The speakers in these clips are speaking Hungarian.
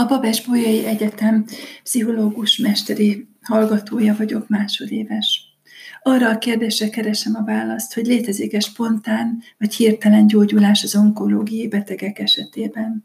A Babes Bolyai Egyetem pszichológus mesteri hallgatója vagyok, másodéves. Arra a kérdésre keresem a választ, hogy létezik-e spontán vagy hirtelen gyógyulás az onkológiai betegek esetében.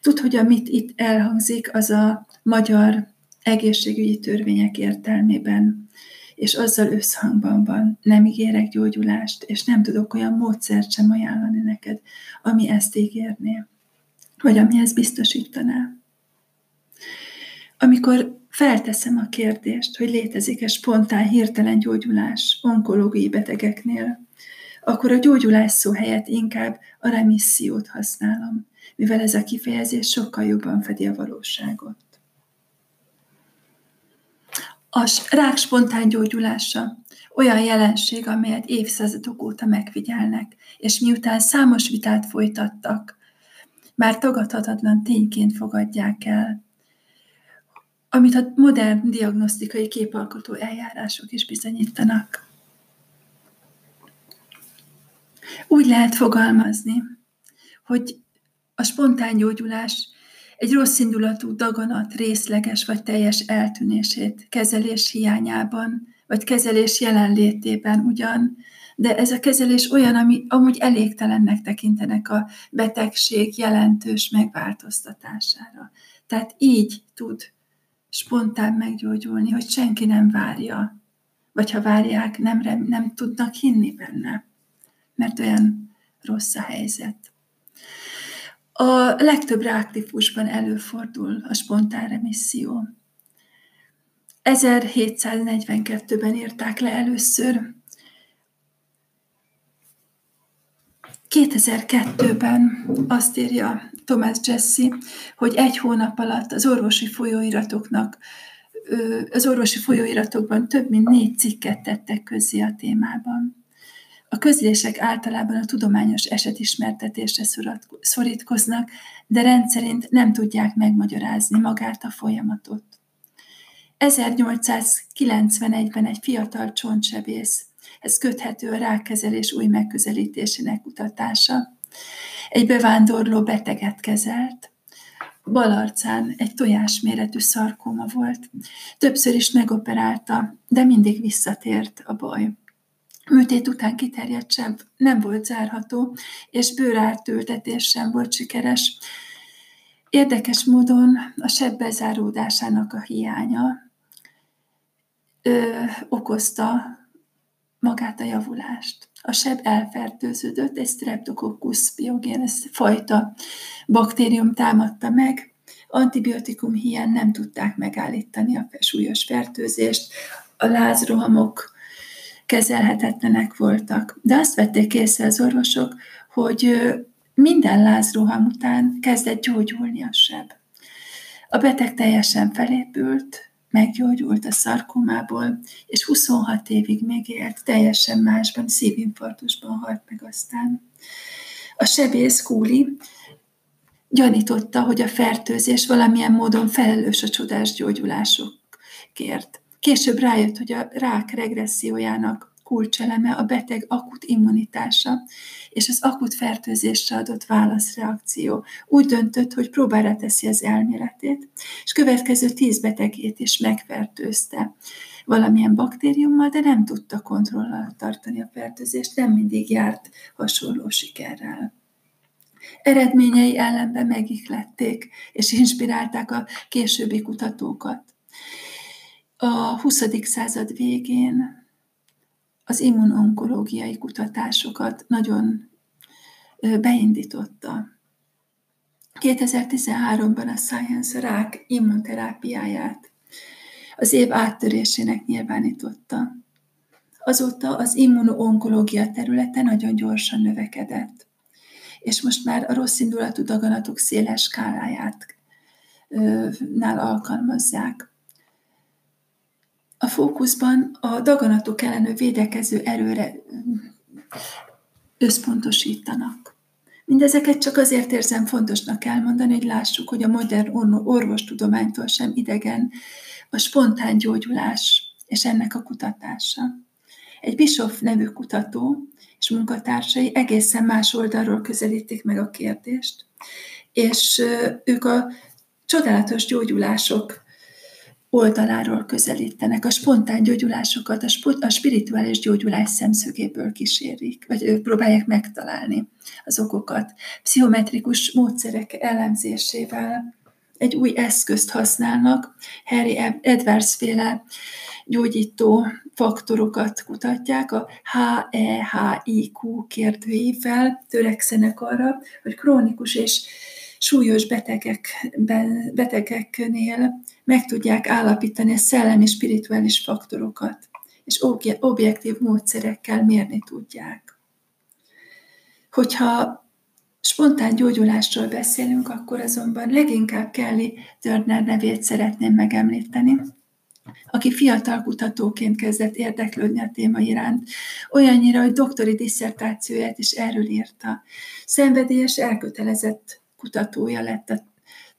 Tud, hogy amit itt elhangzik, az a magyar egészségügyi törvények értelmében, és azzal összhangban van. Nem ígérek gyógyulást, és nem tudok olyan módszert sem ajánlani neked, ami ezt ígérné, vagy ami ezt biztosítaná. Amikor felteszem a kérdést, hogy létezik-e spontán, hirtelen gyógyulás onkológiai betegeknél, akkor a gyógyulás szó helyett inkább a remissziót használom, mivel ez a kifejezés sokkal jobban fedi a valóságot. A rák spontán gyógyulása olyan jelenség, amelyet évszázadok óta megfigyelnek, és miután számos vitát folytattak, már tagadhatatlan tényként fogadják el, amit a modern diagnosztikai képalkotó eljárások is bizonyítanak. Úgy lehet fogalmazni, hogy a spontán gyógyulás egy rossz indulatú daganat részleges vagy teljes eltűnését kezelés hiányában, vagy kezelés jelenlétében ugyan, de ez a kezelés olyan, ami amúgy elégtelennek tekintenek a betegség jelentős megváltoztatására. Tehát így tud spontán meggyógyulni, hogy senki nem várja, vagy ha várják, nem, nem tudnak hinni benne, mert olyan rossz a helyzet. A legtöbb ráktifusban előfordul a spontán remisszió. 1742-ben írták le először. 2002-ben azt írja Thomas Jesse, hogy egy hónap alatt az orvosi folyóiratoknak az orvosi folyóiratokban több mint négy cikket tettek közzé a témában. A közlések általában a tudományos esetismertetésre szorítkoznak, de rendszerint nem tudják megmagyarázni magát a folyamatot. 1891-ben egy fiatal csontsebész, ez köthető a rákezelés új megközelítésének kutatása, egy bevándorló beteget kezelt, bal arcán egy tojásméretű szarkóma volt. Többször is megoperálta, de mindig visszatért a baj műtét után kiterjedt sebb nem volt zárható, és bőrártültetés sem volt sikeres. Érdekes módon a sebb bezáródásának a hiánya ö, okozta magát a javulást. A seb elfertőződött, egy Streptococcus pyogenes fajta baktérium támadta meg, antibiotikum hiány nem tudták megállítani a súlyos fertőzést, a lázrohamok kezelhetetlenek voltak. De azt vették észre az orvosok, hogy minden lázroham után kezdett gyógyulni a seb. A beteg teljesen felépült, meggyógyult a szarkomából, és 26 évig még élt, teljesen másban, szívinfarktusban halt meg aztán. A sebész Kúli gyanította, hogy a fertőzés valamilyen módon felelős a csodás gyógyulásokért. Később rájött, hogy a rák regressziójának kulcseleme a beteg akut immunitása és az akut fertőzésre adott válaszreakció. Úgy döntött, hogy próbára teszi az elméletét, és következő tíz betegét is megfertőzte valamilyen baktériummal, de nem tudta kontroll alatt tartani a fertőzést, nem mindig járt hasonló sikerrel. Eredményei ellenben megiklették, és inspirálták a későbbi kutatókat a 20. század végén az immunonkológiai kutatásokat nagyon beindította. 2013-ban a Science rák immunterápiáját az év áttörésének nyilvánította. Azóta az immunonkológia területe nagyon gyorsan növekedett, és most már a rossz indulatú daganatok széles skáláját nál alkalmazzák. A fókuszban a daganatok ellenő védekező erőre összpontosítanak. Mindezeket csak azért érzem fontosnak elmondani, hogy lássuk, hogy a modern orvostudománytól sem idegen a spontán gyógyulás és ennek a kutatása. Egy Bischoff nevű kutató és munkatársai egészen más oldalról közelítik meg a kérdést, és ők a csodálatos gyógyulások oldaláról közelítenek, a spontán gyógyulásokat a, spo- a spirituális gyógyulás szemszögéből kísérik, vagy próbálják megtalálni az okokat. Pszichometrikus módszerek elemzésével egy új eszközt használnak, Harry Edwards féle gyógyító faktorokat kutatják, a HEHIQ kérdőívvel törekszenek arra, hogy krónikus és súlyos betegekben, betegeknél meg tudják állapítani a szellemi spirituális faktorokat, és objektív módszerekkel mérni tudják. Hogyha spontán gyógyulásról beszélünk, akkor azonban leginkább Kelly Turner nevét szeretném megemlíteni, aki fiatal kutatóként kezdett érdeklődni a téma iránt, olyannyira, hogy doktori diszertációját is erről írta. Szenvedélyes, elkötelezett kutatója lett a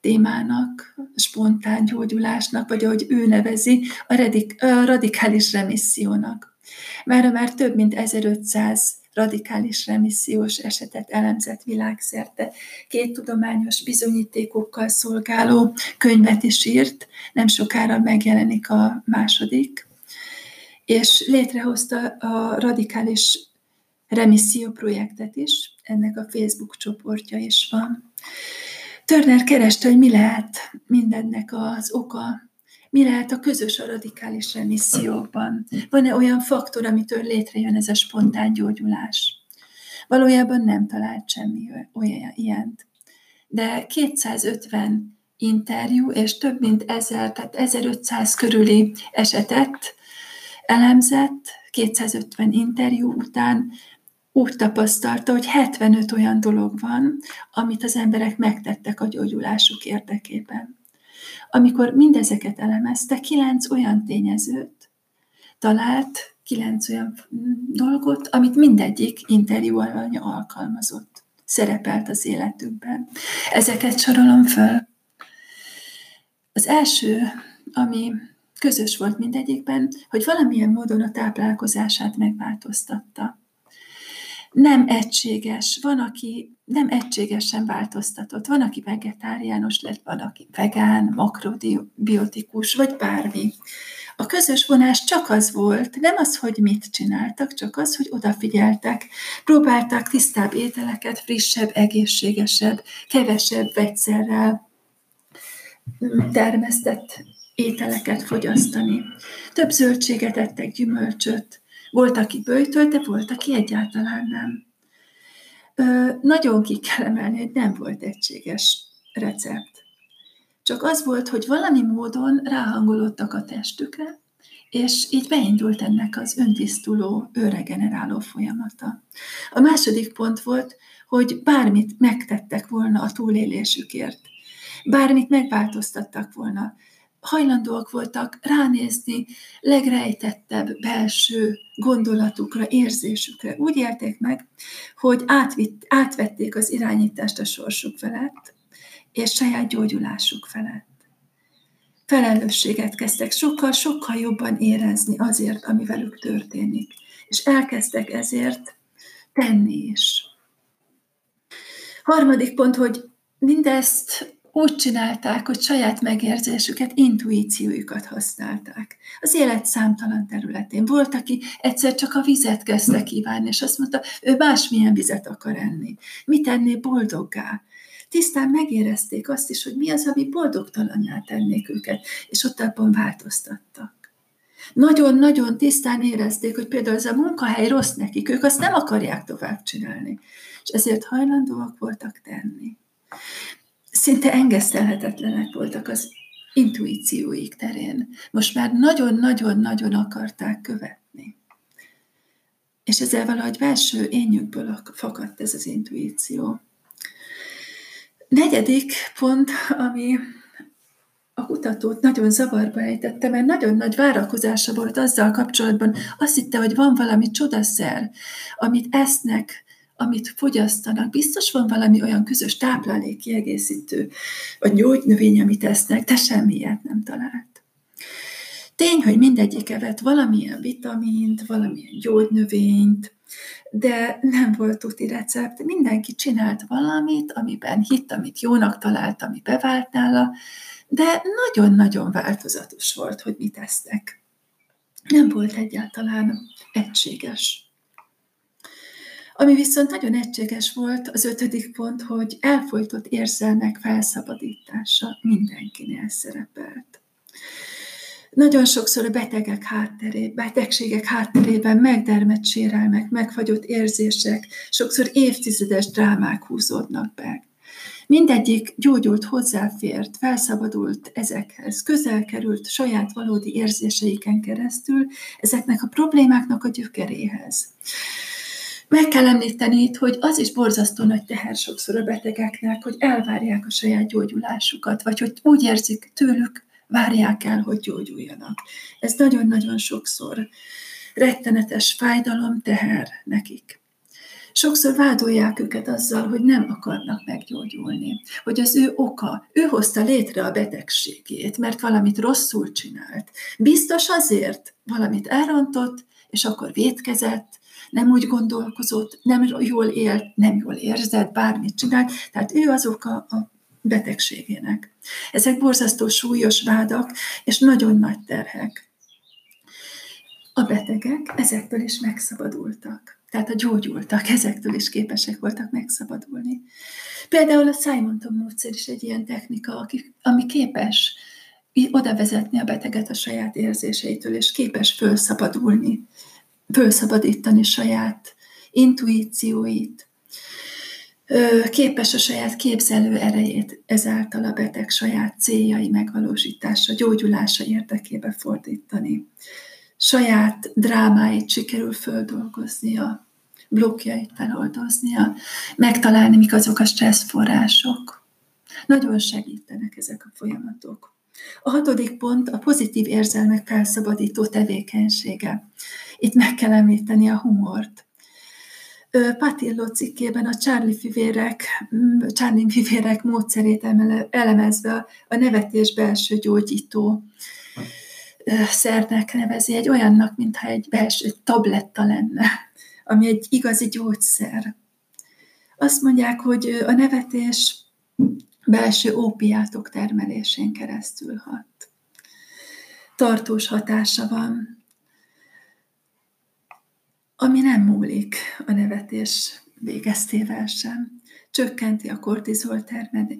témának, spontán gyógyulásnak, vagy ahogy ő nevezi, a, radik, a radikális remissziónak. Már már több mint 1500 radikális remissziós esetet elemzett világszerte. Két tudományos bizonyítékokkal szolgáló könyvet is írt, nem sokára megjelenik a második, és létrehozta a radikális remisszió projektet is, ennek a Facebook csoportja is van. Turner kereste, hogy mi lehet mindennek az oka, mi lehet a közös a radikális remisszióban. Van-e olyan faktor, amitől létrejön ez a spontán gyógyulás? Valójában nem talált semmi olyan ilyent. De 250 interjú és több mint 1000, tehát 1500 körüli esetet elemzett, 250 interjú után úgy tapasztalta, hogy 75 olyan dolog van, amit az emberek megtettek a gyógyulásuk érdekében. Amikor mindezeket elemezte, kilenc olyan tényezőt talált, kilenc olyan dolgot, amit mindegyik interjú alanya alkalmazott, szerepelt az életükben. Ezeket sorolom föl. Az első, ami közös volt mindegyikben, hogy valamilyen módon a táplálkozását megváltoztatta nem egységes, van, aki nem egységesen változtatott, van, aki vegetáriánus lett, van, aki vegán, makrobiotikus, vagy bármi. A közös vonás csak az volt, nem az, hogy mit csináltak, csak az, hogy odafigyeltek. Próbálták tisztább ételeket, frissebb, egészségesebb, kevesebb vegyszerrel termesztett ételeket fogyasztani. Több zöldséget ettek, gyümölcsöt, volt, aki bőjtölt, de volt, aki egyáltalán nem. Ö, nagyon ki kell emelni, hogy nem volt egységes recept. Csak az volt, hogy valami módon ráhangolódtak a testükre, és így beindult ennek az öntisztuló, őregeneráló folyamata. A második pont volt, hogy bármit megtettek volna a túlélésükért, bármit megváltoztattak volna, hajlandóak voltak ránézni legrejtettebb belső gondolatukra, érzésükre. Úgy élték meg, hogy átvitt, átvették az irányítást a sorsuk felett, és saját gyógyulásuk felett. Felelősséget kezdtek sokkal-sokkal jobban érezni azért, ami velük történik. És elkezdtek ezért tenni is. Harmadik pont, hogy mindezt úgy csinálták, hogy saját megérzésüket, intuíciójukat használták. Az élet számtalan területén. Volt, aki egyszer csak a vizet kezdte kívánni, és azt mondta, ő másmilyen vizet akar enni. Mit tenné boldoggá? Tisztán megérezték azt is, hogy mi az, ami boldogtalanná tennék őket, és ott abban változtattak. Nagyon-nagyon tisztán érezték, hogy például ez a munkahely rossz nekik, ők azt nem akarják tovább csinálni, és ezért hajlandóak voltak tenni szinte engesztelhetetlenek voltak az intuícióik terén. Most már nagyon-nagyon-nagyon akarták követni. És ezzel valahogy belső énjükből fakadt ez az intuíció. Negyedik pont, ami a kutatót nagyon zavarba ejtette, mert nagyon nagy várakozása volt azzal kapcsolatban. Azt hitte, hogy van valami csodaszer, amit esznek, amit fogyasztanak, biztos van valami olyan közös táplálék kiegészítő, vagy gyógynövény, amit esznek, de semmilyet nem talált. Tény, hogy mindegyik evett valamilyen vitamint, valamilyen gyógynövényt, de nem volt tuti recept. Mindenki csinált valamit, amiben hitt, amit jónak talált, ami bevált nála, de nagyon-nagyon változatos volt, hogy mit esznek. Nem volt egyáltalán egységes. Ami viszont nagyon egységes volt, az ötödik pont, hogy elfolytott érzelmek felszabadítása mindenkinél szerepelt. Nagyon sokszor a betegek hátterében, betegségek hátterében megdermett sérelmek, megfagyott érzések, sokszor évtizedes drámák húzódnak be. Mindegyik gyógyult, hozzáfért, felszabadult ezekhez, közel került saját valódi érzéseiken keresztül ezeknek a problémáknak a gyökeréhez. Meg kell említeni itt, hogy az is borzasztó nagy teher sokszor a betegeknek, hogy elvárják a saját gyógyulásukat, vagy hogy úgy érzik tőlük, várják el, hogy gyógyuljanak. Ez nagyon-nagyon sokszor rettenetes fájdalom, teher nekik. Sokszor vádolják őket azzal, hogy nem akarnak meggyógyulni, hogy az ő oka, ő hozta létre a betegségét, mert valamit rosszul csinált. Biztos azért valamit elrontott, és akkor vétkezett, nem úgy gondolkozott, nem jól élt, nem jól érzett, bármit csinált, tehát ő az oka a betegségének. Ezek borzasztó súlyos vádak, és nagyon nagy terhek. A betegek ezektől is megszabadultak. Tehát a gyógyultak, ezektől is képesek voltak megszabadulni. Például a Simonton módszer is egy ilyen technika, ami képes oda vezetni a beteget a saját érzéseitől, és képes fölszabadulni, fölszabadítani saját intuícióit, képes a saját képzelő erejét ezáltal a beteg saját céljai megvalósítása, gyógyulása érdekébe fordítani saját drámáit sikerül földolgoznia, blokkjait feloldoznia, megtalálni, mik azok a stressz források. Nagyon segítenek ezek a folyamatok. A hatodik pont a pozitív érzelmek felszabadító tevékenysége. Itt meg kell említeni a humort. Patillo cikkében a Charlie fivérek, Charlie fivérek módszerét elemezve a nevetés belső gyógyító szernek nevezi, egy olyannak, mintha egy belső tabletta lenne, ami egy igazi gyógyszer. Azt mondják, hogy a nevetés belső ópiátok termelésén keresztül hat. Tartós hatása van, ami nem múlik a nevetés végeztével sem. Csökkenti a kortizol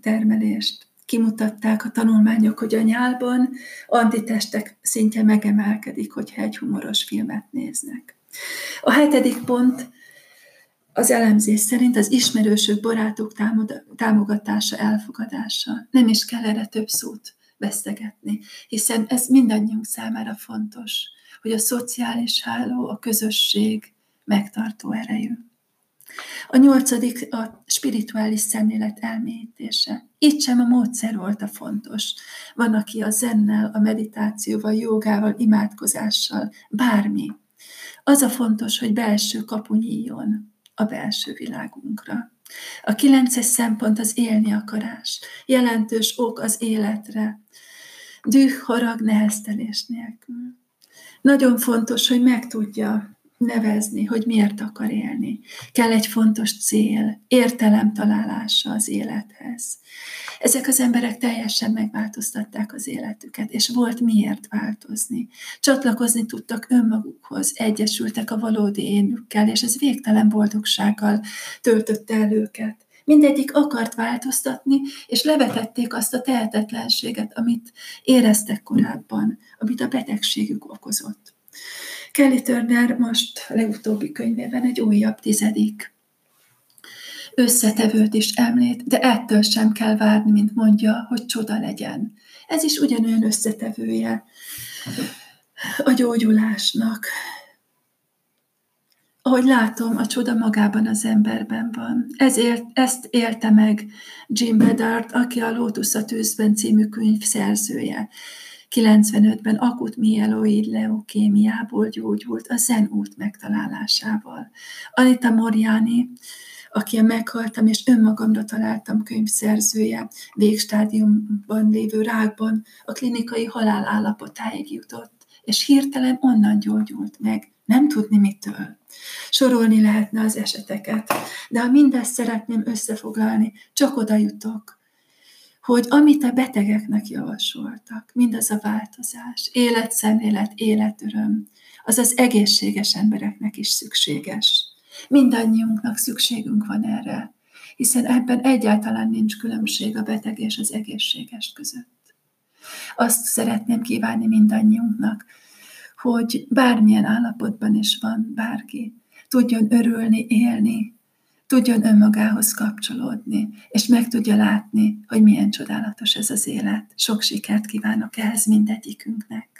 termelést, kimutatták a tanulmányok, hogy a nyálban antitestek szintje megemelkedik, hogyha egy humoros filmet néznek. A hetedik pont az elemzés szerint az ismerősök, barátok támogatása, elfogadása. Nem is kell erre több szót vesztegetni, hiszen ez mindannyiunk számára fontos, hogy a szociális háló, a közösség megtartó erejű. A nyolcadik a spirituális szemlélet elmélyítése. Itt sem a módszer volt a fontos. Van, aki a zennel, a meditációval, jogával, imádkozással, bármi. Az a fontos, hogy belső kapu nyíljon a belső világunkra. A kilences szempont az élni akarás. Jelentős ok az életre. Düh, harag, neheztelés nélkül. Nagyon fontos, hogy megtudja nevezni, hogy miért akar élni. Kell egy fontos cél, értelem találása az élethez. Ezek az emberek teljesen megváltoztatták az életüket, és volt miért változni. Csatlakozni tudtak önmagukhoz, egyesültek a valódi énükkel, és ez végtelen boldogsággal töltötte el őket. Mindegyik akart változtatni, és levetették azt a tehetetlenséget, amit éreztek korábban, amit a betegségük okozott. Kelly Turner most legutóbbi könyvében egy újabb tizedik összetevőt is említ, de ettől sem kell várni, mint mondja, hogy csoda legyen. Ez is ugyanolyan összetevője a gyógyulásnak. Ahogy látom, a csoda magában az emberben van. Ezért ezt élte meg Jim Bedard, aki a Lotus a tűzben című könyv szerzője. 95-ben akut mieloid leukémiából gyógyult a Zen út megtalálásával. Anita Moriani, aki a Meghaltam és önmagamra találtam könyvszerzője, végstádiumban lévő rákban a klinikai halál állapotáig jutott, és hirtelen onnan gyógyult meg nem tudni mitől. Sorolni lehetne az eseteket, de ha mindezt szeretném összefoglalni, csak oda jutok, hogy amit a betegeknek javasoltak, mindaz a változás, életszemlélet, életöröm, az az egészséges embereknek is szükséges. Mindannyiunknak szükségünk van erre, hiszen ebben egyáltalán nincs különbség a beteg és az egészséges között. Azt szeretném kívánni mindannyiunknak, hogy bármilyen állapotban is van bárki, tudjon örülni, élni, tudjon önmagához kapcsolódni, és meg tudja látni, hogy milyen csodálatos ez az élet. Sok sikert kívánok ehhez mindegyikünknek.